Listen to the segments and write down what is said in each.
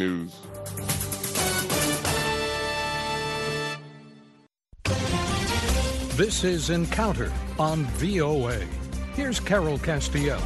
News. This is Encounter on VOA. Here's Carol Castiel.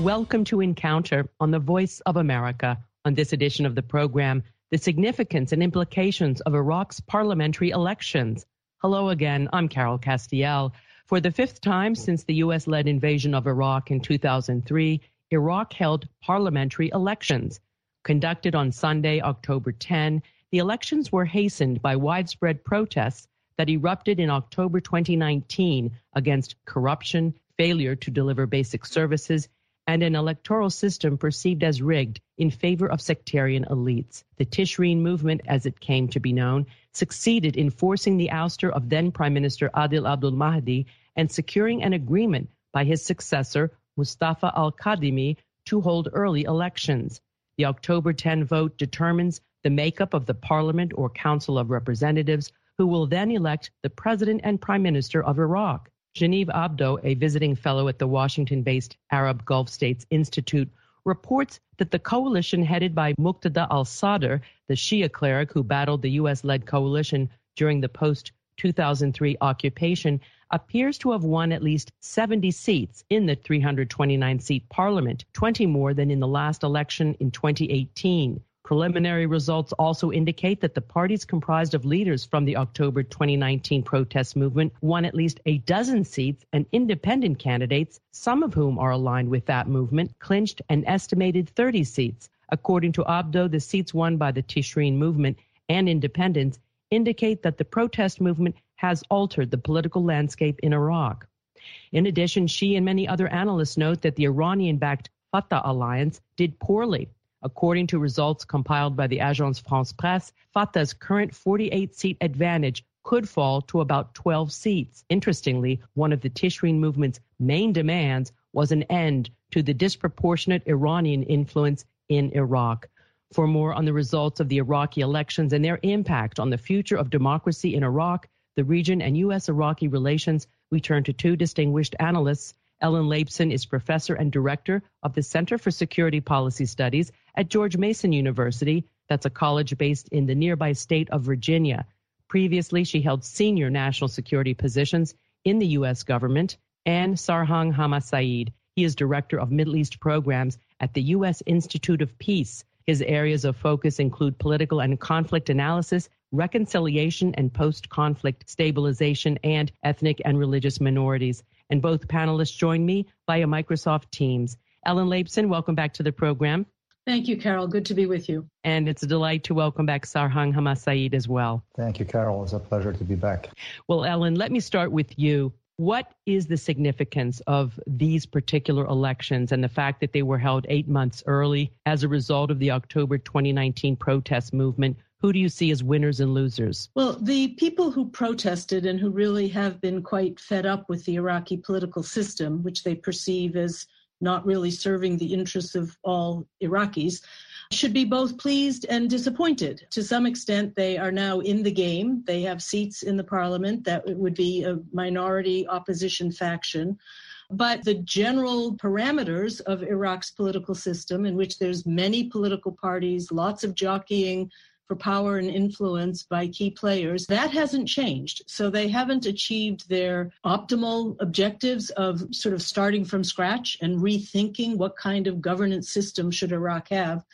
Welcome to Encounter on the Voice of America. On this edition of the program, the significance and implications of Iraq's parliamentary elections. Hello again, I'm Carol Castiel. For the fifth time since the U.S. led invasion of Iraq in 2003, Iraq held parliamentary elections. Conducted on Sunday, October 10, the elections were hastened by widespread protests that erupted in October 2019 against corruption, failure to deliver basic services, and an electoral system perceived as rigged in favor of sectarian elites. The Tishreen movement, as it came to be known, succeeded in forcing the ouster of then Prime Minister Adil Abdul Mahdi and securing an agreement by his successor, Mustafa al Kadhimi, to hold early elections. The October 10 vote determines the makeup of the Parliament or Council of Representatives, who will then elect the President and Prime Minister of Iraq. Genevieve Abdo, a visiting fellow at the Washington based Arab Gulf States Institute, reports that the coalition headed by Muqtada al Sadr, the Shia cleric who battled the U.S. led coalition during the post 2003 occupation, appears to have won at least 70 seats in the 329 seat parliament, 20 more than in the last election in 2018. Preliminary results also indicate that the parties comprised of leaders from the October 2019 protest movement won at least a dozen seats, and independent candidates, some of whom are aligned with that movement, clinched an estimated 30 seats. According to Abdo, the seats won by the Tishreen movement and independents indicate that the protest movement has altered the political landscape in Iraq. In addition, she and many other analysts note that the Iranian backed Fatah alliance did poorly According to results compiled by the Agence France Presse, Fatah's current 48 seat advantage could fall to about 12 seats. Interestingly, one of the Tishreen movement's main demands was an end to the disproportionate Iranian influence in Iraq. For more on the results of the Iraqi elections and their impact on the future of democracy in Iraq, the region, and U.S. Iraqi relations, we turn to two distinguished analysts. Ellen Laipson is professor and director of the Center for Security Policy Studies at George Mason University. That's a college based in the nearby state of Virginia. Previously, she held senior national security positions in the U.S. government. And Sarhang Hamasaeed. He is director of Middle East programs at the U.S. Institute of Peace. His areas of focus include political and conflict analysis, reconciliation and post conflict stabilization, and ethnic and religious minorities and both panelists join me via Microsoft Teams. Ellen Laipson, welcome back to the program. Thank you, Carol. Good to be with you. And it's a delight to welcome back Sarhang Hamasaeed as well. Thank you, Carol. It's a pleasure to be back. Well, Ellen, let me start with you. What is the significance of these particular elections and the fact that they were held eight months early as a result of the October 2019 protest movement, who do you see as winners and losers? Well, the people who protested and who really have been quite fed up with the Iraqi political system, which they perceive as not really serving the interests of all Iraqis, should be both pleased and disappointed. To some extent, they are now in the game. They have seats in the parliament that would be a minority opposition faction. But the general parameters of Iraq's political system, in which there's many political parties, lots of jockeying for power and influence by key players, that hasn't changed. So they haven't achieved their optimal objectives of sort of starting from scratch and rethinking what kind of governance system should Iraq have.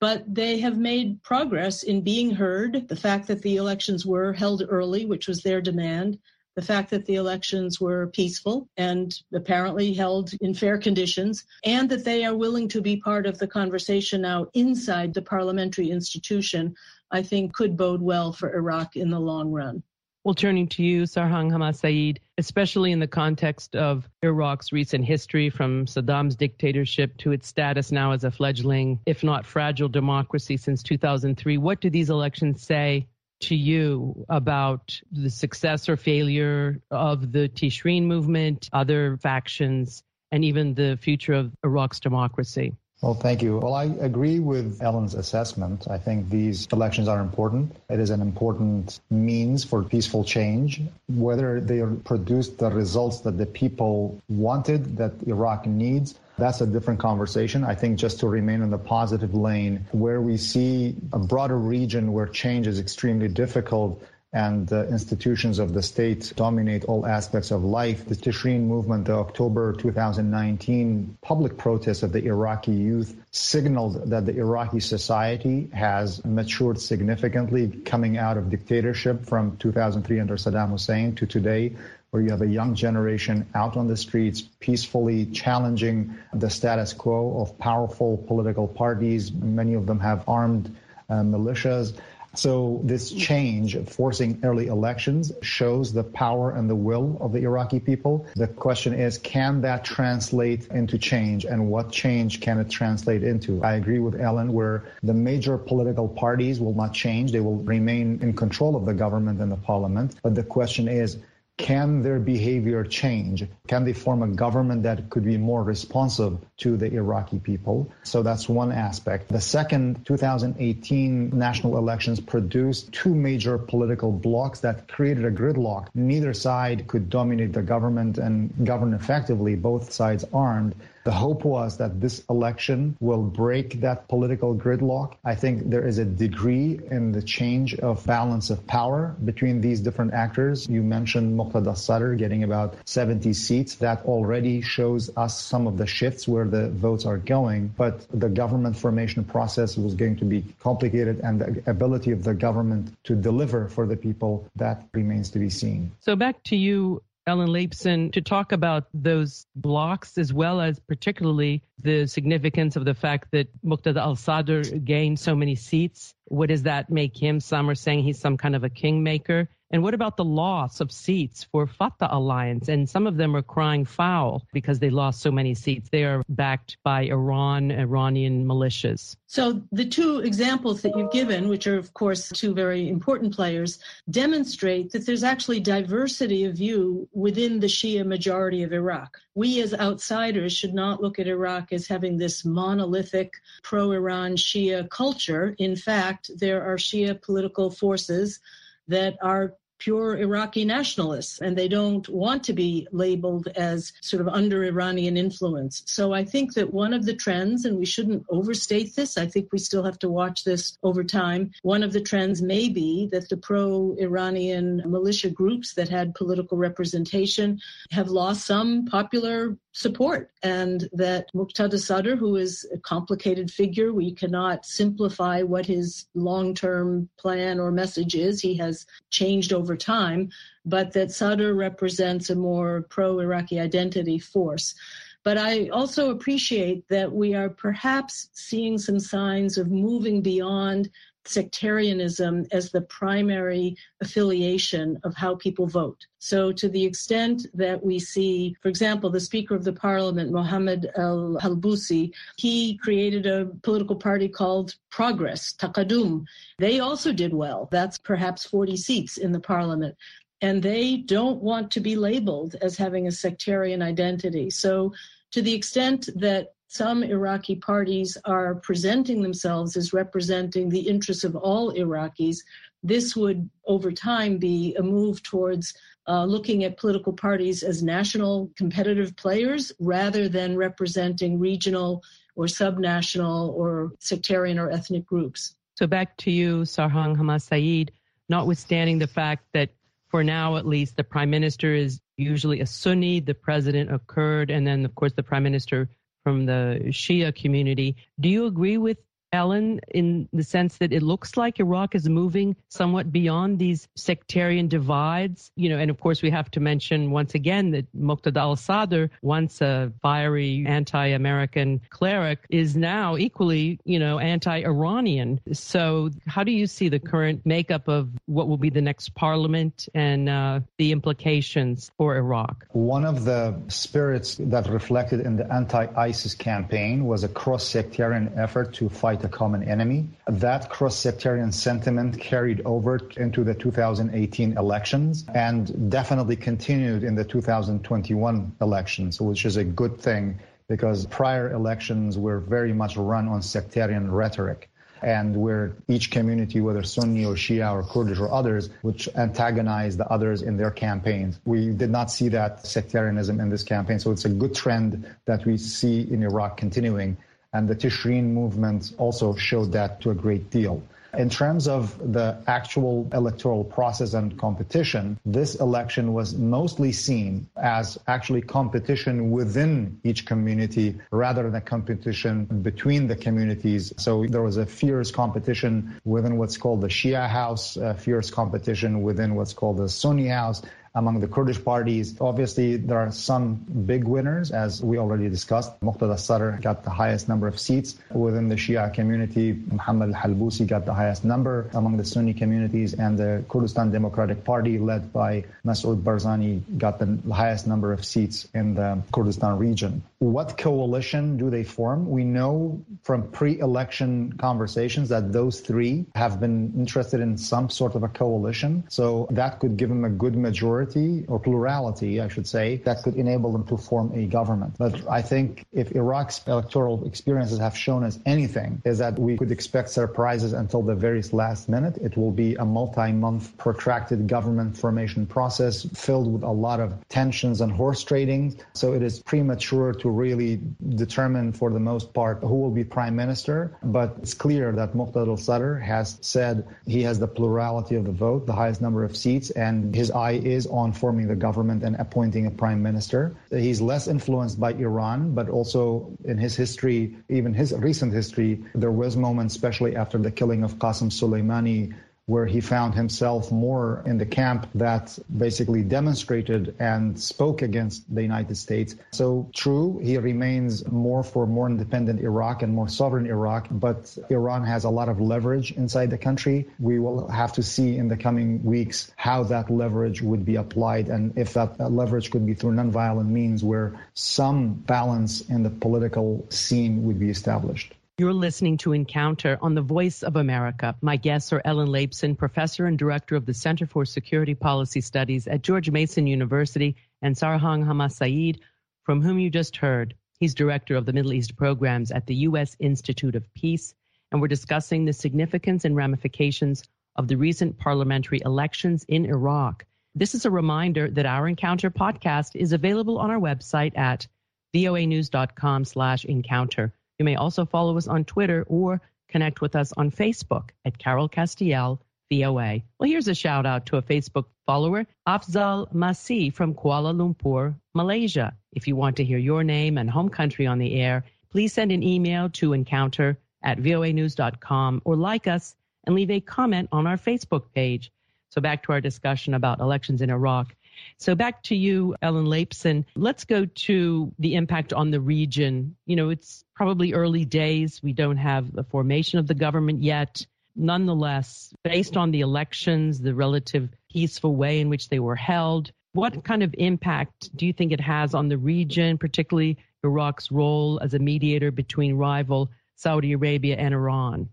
But they have made progress in being heard. The fact that the elections were held early, which was their demand, the fact that the elections were peaceful and apparently held in fair conditions, and that they are willing to be part of the conversation now inside the parliamentary institution I think could bode well for Iraq in the long run. Well, turning to you, Sarhang Hamasaeed, especially in the context of Iraq's recent history from Saddam's dictatorship to its status now as a fledgling, if not fragile democracy since 2003, what do these elections say to you about the success or failure of the Tishreen movement, other factions, and even the future of Iraq's democracy? Well, thank you. Well, I agree with Ellen's assessment. I think these elections are important. It is an important means for peaceful change. Whether they produce the results that the people wanted, that Iraq needs, That's a different conversation. I think just to remain in the positive lane, where we see a broader region where change is extremely difficult, and the institutions of the state dominate all aspects of life. The Tishreen movement, the October 2019 public protest of the Iraqi youth signaled that the Iraqi society has matured significantly coming out of dictatorship from 2003 under Saddam Hussein to today where you have a young generation out on the streets peacefully challenging the status quo of powerful political parties. Many of them have armed uh, militias. So this change, forcing early elections, shows the power and the will of the Iraqi people. The question is, can that translate into change and what change can it translate into? I agree with Ellen where the major political parties will not change. They will remain in control of the government and the parliament. But the question is, can their behavior change? Can they form a government that could be more responsive to the Iraqi people? So that's one aspect. The second, 2018 national elections produced two major political blocs that created a gridlock. Neither side could dominate the government and govern effectively, both sides armed. The hope was that this election will break that political gridlock. I think there is a degree in the change of balance of power between these different actors. You mentioned Muqtada Sadr getting about 70 seats. That already shows us some of the shifts where the votes are going. But the government formation process was going to be complicated and the ability of the government to deliver for the people, that remains to be seen. So back to you, Ellen Laipson to talk about those blocks as well as particularly the significance of the fact that Muqtada al-Sadr gained so many seats. What does that make him? Some are saying he's some kind of a kingmaker. And what about the loss of seats for Fatah Alliance? And some of them are crying foul because they lost so many seats. They are backed by Iran, Iranian militias. So the two examples that you've given, which are of course two very important players, demonstrate that there's actually diversity of view within the Shia majority of Iraq. We as outsiders should not look at Iraq as having this monolithic pro-Iran Shia culture. In fact, there are Shia political forces that are pure Iraqi nationalists, and they don't want to be labeled as sort of under Iranian influence. So I think that one of the trends, and we shouldn't overstate this, I think we still have to watch this over time. One of the trends may be that the pro Iranian militia groups that had political representation have lost some popular support and that Muqtada Sadr, who is a complicated figure, we cannot simplify what his long-term plan or message is. He has changed over time, but that Sadr represents a more pro-Iraqi identity force. But I also appreciate that we are perhaps seeing some signs of moving beyond sectarianism as the primary affiliation of how people vote. So, to the extent that we see, for example, the Speaker of the Parliament, Mohammed Al Halbousi, he created a political party called Progress, Takadum. They also did well. That's perhaps 40 seats in the Parliament. And they don't want to be labeled as having a sectarian identity. So, to the extent that some Iraqi parties are presenting themselves as representing the interests of all Iraqis. This would, over time, be a move towards uh, looking at political parties as national competitive players rather than representing regional or subnational or sectarian or ethnic groups. So, back to you, Sarhang Hamasaeed, notwithstanding the fact that for now at least the prime minister is usually a Sunni, the president a Kurd, and then, of course, the prime minister from the Shia community. Do you agree with Ellen, in the sense that it looks like Iraq is moving somewhat beyond these sectarian divides. You know, and of course we have to mention once again that Muqtada al-Sadr, once a fiery anti-American cleric, is now equally, you know, anti-Iranian. So how do you see the current makeup of what will be the next parliament and uh, the implications for Iraq? One of the spirits that reflected in the anti-ISIS campaign was a cross-sectarian effort to fight a common enemy. That cross-sectarian sentiment carried over into the 2018 elections and definitely continued in the 2021 elections, which is a good thing because prior elections were very much run on sectarian rhetoric. and where each community, whether Sunni or Shia or Kurdish or others, which antagonize the others in their campaigns. We did not see that sectarianism in this campaign. So it's a good trend that we see in Iraq continuing. And the Tishreen movement also showed that to a great deal. In terms of the actual electoral process and competition, this election was mostly seen as actually competition within each community rather than competition between the communities. So there was a fierce competition within what's called the Shia house, a fierce competition within what's called the Sunni house, among the Kurdish parties. Obviously, there are some big winners, as we already discussed. Muqtada Sadr got the highest number of seats within the Shia community. Muhammad al-Halbusi got the highest number among the Sunni communities, and the Kurdistan Democratic Party, led by Masoud Barzani, got the highest number of seats in the Kurdistan region. What coalition do they form? We know from pre-election conversations that those three have been interested in some sort of a coalition. So that could give them a good majority or plurality, I should say, that could enable them to form a government. But I think if Iraq's electoral experiences have shown us anything, is that we could expect surprises until the very last minute. It will be a multi-month protracted government formation process filled with a lot of tensions and horse trading. So it is premature to really determine for the most part who will be prime minister. But it's clear that Muqtada al-Sadr has said he has the plurality of the vote, the highest number of seats, and his eye is on forming the government and appointing a prime minister. He's less influenced by Iran, but also in his history, even his recent history, there was moments, especially after the killing of Qasem Soleimani, where he found himself more in the camp that basically demonstrated and spoke against the United States. So true, he remains more for more independent Iraq and more sovereign Iraq, but Iran has a lot of leverage inside the country. We will have to see in the coming weeks how that leverage would be applied and if that leverage could be through nonviolent means where some balance in the political scene would be established. You're listening to Encounter on the Voice of America. My guests are Ellen Laipson, professor and director of the Center for Security Policy Studies at George Mason University, and Sarhang Hamasaeed, from whom you just heard. He's director of the Middle East programs at the U.S. Institute of Peace, and we're discussing the significance and ramifications of the recent parliamentary elections in Iraq. This is a reminder that our Encounter podcast is available on our website at voanews.com slash encounter. You may also follow us on Twitter or connect with us on Facebook at Carol Castiel VOA. Well, here's a shout out to a Facebook follower, Afzal Masi from Kuala Lumpur, Malaysia. If you want to hear your name and home country on the air, please send an email to encounter at voanews.com or like us and leave a comment on our Facebook page. So back to our discussion about elections in Iraq. So back to you, Ellen Laipson. Let's go to the impact on the region. You know, it's probably early days. We don't have the formation of the government yet. Nonetheless, based on the elections, the relative peaceful way in which they were held, what kind of impact do you think it has on the region, particularly Iraq's role as a mediator between rival Saudi Arabia and Iran?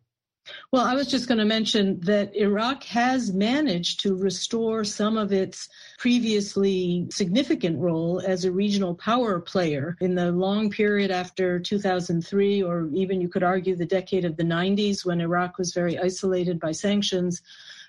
Well, I was just going to mention that Iraq has managed to restore some of its previously significant role as a regional power player in the long period after 2003, or even you could argue the decade of the 90s when Iraq was very isolated by sanctions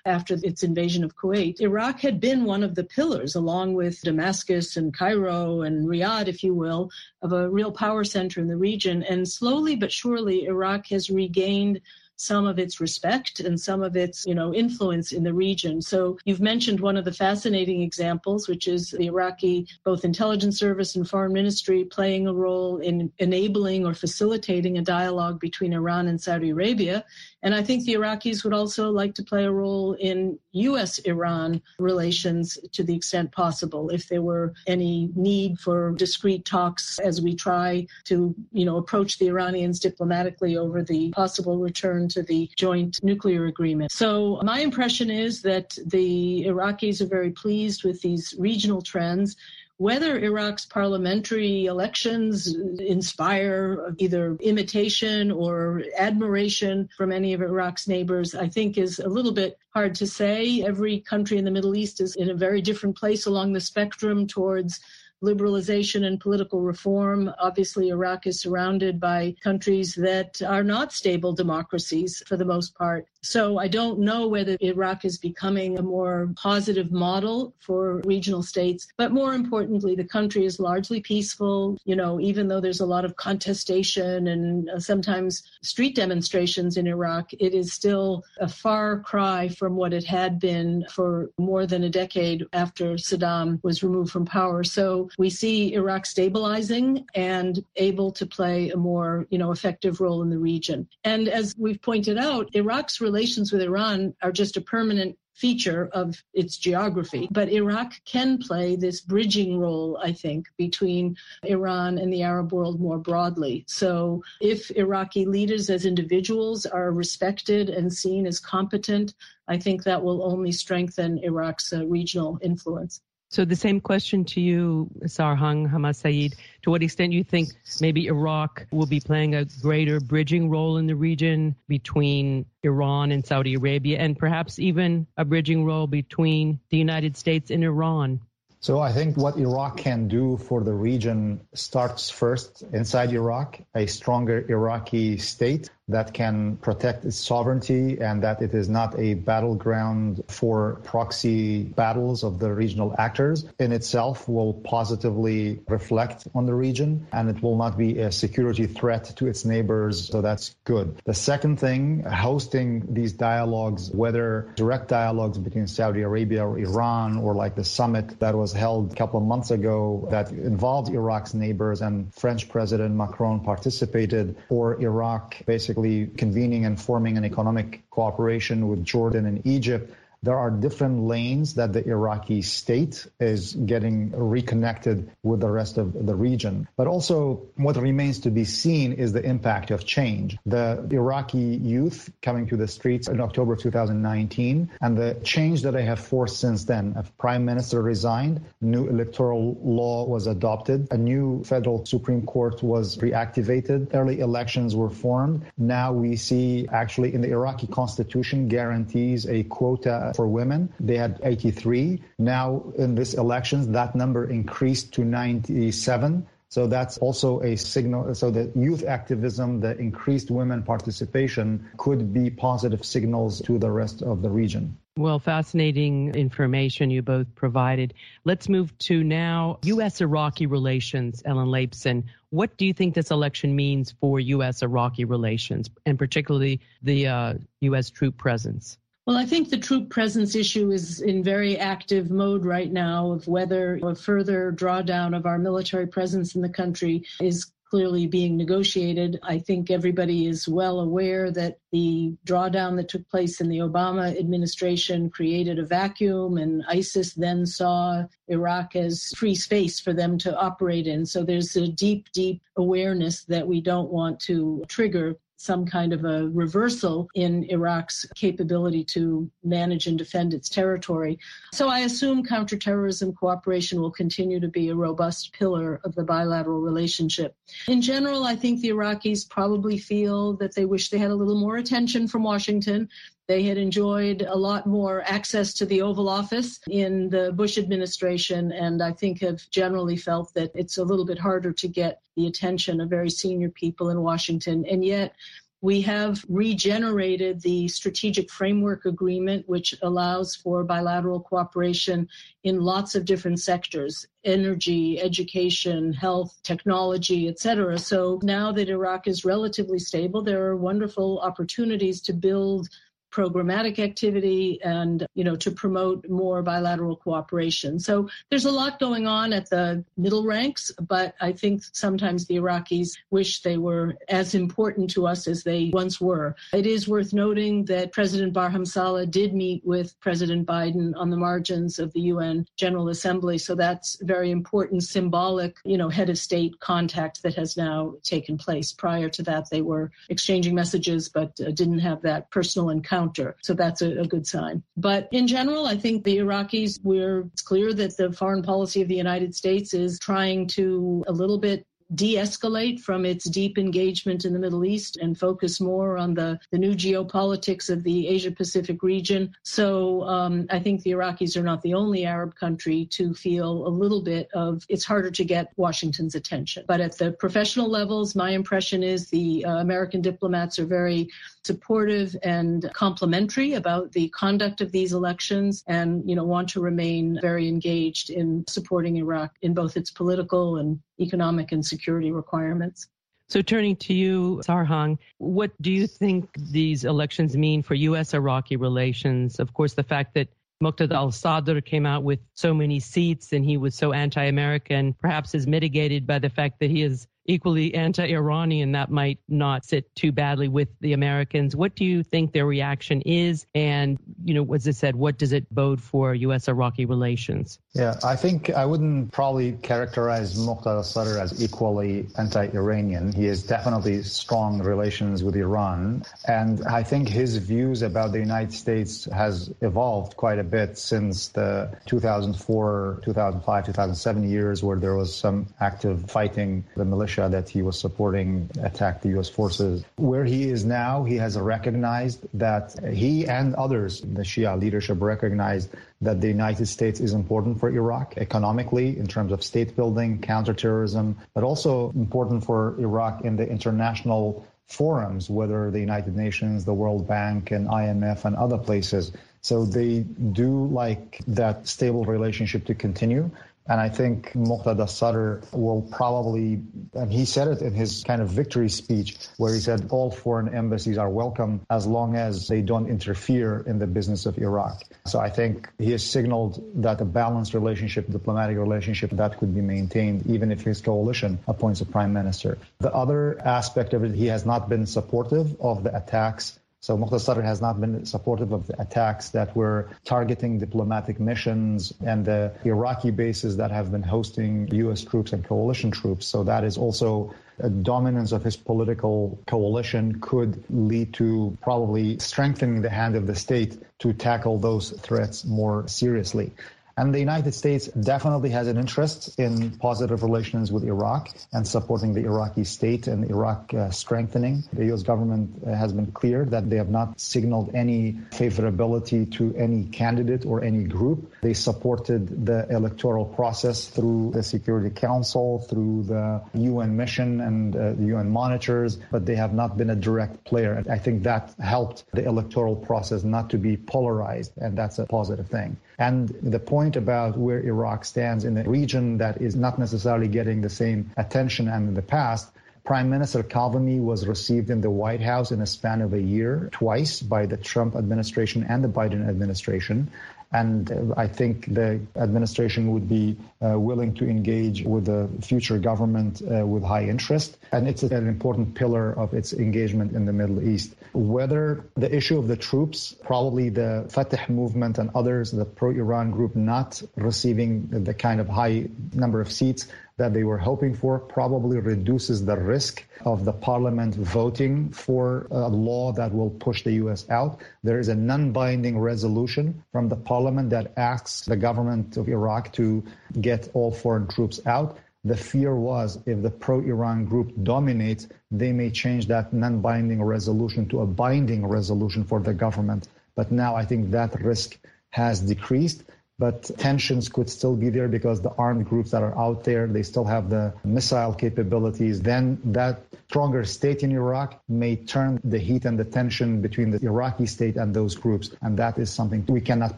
after its invasion of Kuwait. Iraq had been one of the pillars, along with Damascus and Cairo and Riyadh, if you will, of a real power center in the region. And slowly but surely, Iraq has regained some of its respect and some of its, you know, influence in the region. So you've mentioned one of the fascinating examples, which is the Iraqi both intelligence service and foreign ministry playing a role in enabling or facilitating a dialogue between Iran and Saudi Arabia. And I think the Iraqis would also like to play a role in U.S. Iran relations to the extent possible. If there were any need for discreet talks as we try to, you know, approach the Iranians diplomatically over the possible return to the joint nuclear agreement. So my impression is that the Iraqis are very pleased with these regional trends whether Iraq's parliamentary elections inspire either imitation or admiration from any of Iraq's neighbors, I think is a little bit hard to say. Every country in the Middle East is in a very different place along the spectrum towards liberalization and political reform. Obviously, Iraq is surrounded by countries that are not stable democracies for the most part. So I don't know whether Iraq is becoming a more positive model for regional states. But more importantly, the country is largely peaceful. You know, even though there's a lot of contestation and uh, sometimes street demonstrations in Iraq, it is still a far cry from what it had been for more than a decade after Saddam was removed from power. So we see Iraq stabilizing and able to play a more, you know, effective role in the region. And as we've pointed out, Iraq's relations with Iran are just a permanent feature of its geography. But Iraq can play this bridging role, I think, between Iran and the Arab world more broadly. So if Iraqi leaders as individuals are respected and seen as competent, I think that will only strengthen Iraq's uh, regional influence. So the same question to you, Sarhang Hamasaeed. To what extent you think maybe Iraq will be playing a greater bridging role in the region between Iran and Saudi Arabia, and perhaps even a bridging role between the United States and Iran? So I think what Iraq can do for the region starts first inside Iraq, a stronger Iraqi state that can protect its sovereignty and that it is not a battleground for proxy battles of the regional actors in itself will positively reflect on the region and it will not be a security threat to its neighbors. So that's good. The second thing, hosting these dialogues, whether direct dialogues between Saudi Arabia or Iran or like the summit that was held a couple of months ago that involved Iraq's neighbors and French President Macron participated or Iraq basically basically convening and forming an economic cooperation with Jordan and Egypt there are different lanes that the Iraqi state is getting reconnected with the rest of the region. But also, what remains to be seen is the impact of change. The Iraqi youth coming to the streets in October 2019, and the change that they have forced since then. A prime minister resigned, new electoral law was adopted, a new federal Supreme Court was reactivated, early elections were formed. Now we see actually in the Iraqi constitution guarantees a quota for women. They had 83. Now in this elections, that number increased to 97. So that's also a signal. So the youth activism, the increased women participation could be positive signals to the rest of the region. Well, fascinating information you both provided. Let's move to now U.S. Iraqi relations. Ellen Laipson, what do you think this election means for U.S. Iraqi relations, and particularly the uh, U.S. troop presence? Well, I think the troop presence issue is in very active mode right now of whether a further drawdown of our military presence in the country is clearly being negotiated. I think everybody is well aware that the drawdown that took place in the Obama administration created a vacuum, and ISIS then saw Iraq as free space for them to operate in. So there's a deep, deep awareness that we don't want to trigger some kind of a reversal in Iraq's capability to manage and defend its territory. So I assume counterterrorism cooperation will continue to be a robust pillar of the bilateral relationship. In general, I think the Iraqis probably feel that they wish they had a little more attention from Washington. They had enjoyed a lot more access to the Oval Office in the Bush administration, and I think have generally felt that it's a little bit harder to get the attention of very senior people in Washington. And yet, we have regenerated the strategic framework agreement, which allows for bilateral cooperation in lots of different sectors energy, education, health, technology, etc. So now that Iraq is relatively stable, there are wonderful opportunities to build programmatic activity and you know to promote more bilateral cooperation. So there's a lot going on at the middle ranks but i think sometimes the iraqis wish they were as important to us as they once were. It is worth noting that president barham saleh did meet with president biden on the margins of the un general assembly so that's very important symbolic you know head of state contact that has now taken place. Prior to that they were exchanging messages but uh, didn't have that personal encounter counter. So that's a, a good sign. But in general, I think the Iraqis, we're, it's clear that the foreign policy of the United States is trying to a little bit de escalate from its deep engagement in the Middle East and focus more on the, the new geopolitics of the Asia Pacific region. So um, I think the Iraqis are not the only Arab country to feel a little bit of it's harder to get Washington's attention. But at the professional levels, my impression is the uh, American diplomats are very supportive and complimentary about the conduct of these elections and you know want to remain very engaged in supporting Iraq in both its political and economic and security requirements. So, turning to you, Sarhang, what do you think these elections mean for U.S. Iraqi relations? Of course, the fact that Muqtada al Sadr came out with so many seats and he was so anti American, perhaps is mitigated by the fact that he is equally anti-Iranian, that might not sit too badly with the Americans. What do you think their reaction is? And, you know, as I said, what does it bode for U.S.-Iraqi relations? Yeah, I think I wouldn't probably characterize Muqtada Sadr as equally anti-Iranian. He has definitely strong relations with Iran. And I think his views about the United States has evolved quite a bit since the 2004, 2005, 2007 years where there was some active fighting the militia militia that he was supporting attacked the U.S. forces. Where he is now, he has recognized that he and others, the Shia leadership, recognized that the United States is important for Iraq economically in terms of state building, counterterrorism, but also important for Iraq in the international forums, whether the United Nations, the World Bank, and IMF, and other places. So they do like that stable relationship to continue. And I think Muqtada Sadr will probably, and he said it in his kind of victory speech, where he said all foreign embassies are welcome as long as they don't interfere in the business of Iraq. So I think he has signaled that a balanced relationship, diplomatic relationship, that could be maintained even if his coalition appoints a prime minister. The other aspect of it, he has not been supportive of the attacks so Muqtada has not been supportive of the attacks that were targeting diplomatic missions and the Iraqi bases that have been hosting U.S. troops and coalition troops. So that is also a dominance of his political coalition could lead to probably strengthening the hand of the state to tackle those threats more seriously. And the United States definitely has an interest in positive relations with Iraq and supporting the Iraqi state and Iraq uh, strengthening. The U.S. government uh, has been clear that they have not signaled any favorability to any candidate or any group. They supported the electoral process through the Security Council, through the UN mission and uh, the UN monitors, but they have not been a direct player. And I think that helped the electoral process not to be polarized, and that's a positive thing. And the point about where Iraq stands in a region that is not necessarily getting the same attention and in the past, Prime Minister Kadhimi was received in the White House in a span of a year twice by the Trump administration and the Biden administration. And I think the administration would be uh, willing to engage with the future government uh, with high interest. And it's an important pillar of its engagement in the Middle East. Whether the issue of the troops, probably the Fatah movement and others, the pro Iran group not receiving the kind of high number of seats that they were hoping for probably reduces the risk of the parliament voting for a law that will push the U.S. out. There is a non-binding resolution from the parliament that asks the government of Iraq to get all foreign troops out. The fear was if the pro-Iran group dominates, they may change that non-binding resolution to a binding resolution for the government. But now I think that risk has decreased but tensions could still be there because the armed groups that are out there, they still have the missile capabilities. Then that stronger state in Iraq may turn the heat and the tension between the Iraqi state and those groups. And that is something we cannot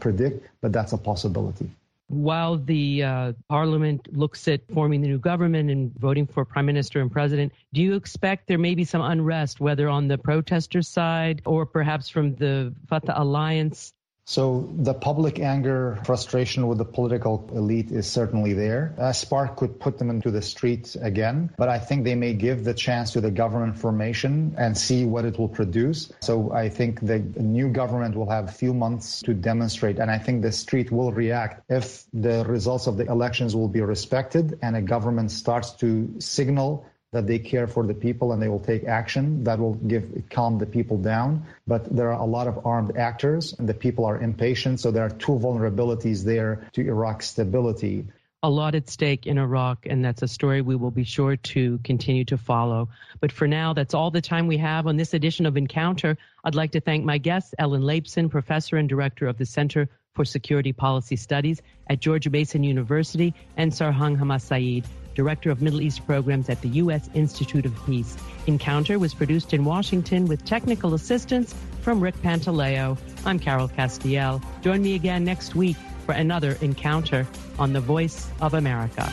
predict, but that's a possibility. While the uh, parliament looks at forming the new government and voting for prime minister and president, do you expect there may be some unrest, whether on the protester side or perhaps from the Fatah alliance so the public anger, frustration with the political elite is certainly there. A spark could put them into the streets again, but I think they may give the chance to the government formation and see what it will produce. So I think the new government will have a few months to demonstrate, and I think the street will react if the results of the elections will be respected and a government starts to signal that they care for the people and they will take action that will give calm the people down but there are a lot of armed actors and the people are impatient so there are two vulnerabilities there to iraq's stability a lot at stake in Iraq, and that's a story we will be sure to continue to follow. But for now, that's all the time we have on this edition of Encounter. I'd like to thank my guests, Ellen Laipson, professor and director of the Center for Security Policy Studies at George Mason University, and Sarhang Hamasaeed, director of Middle East programs at the U.S. Institute of Peace. Encounter was produced in Washington with technical assistance from Rick Pantaleo. I'm Carol Castiel. Join me again next week for another encounter on the Voice of America.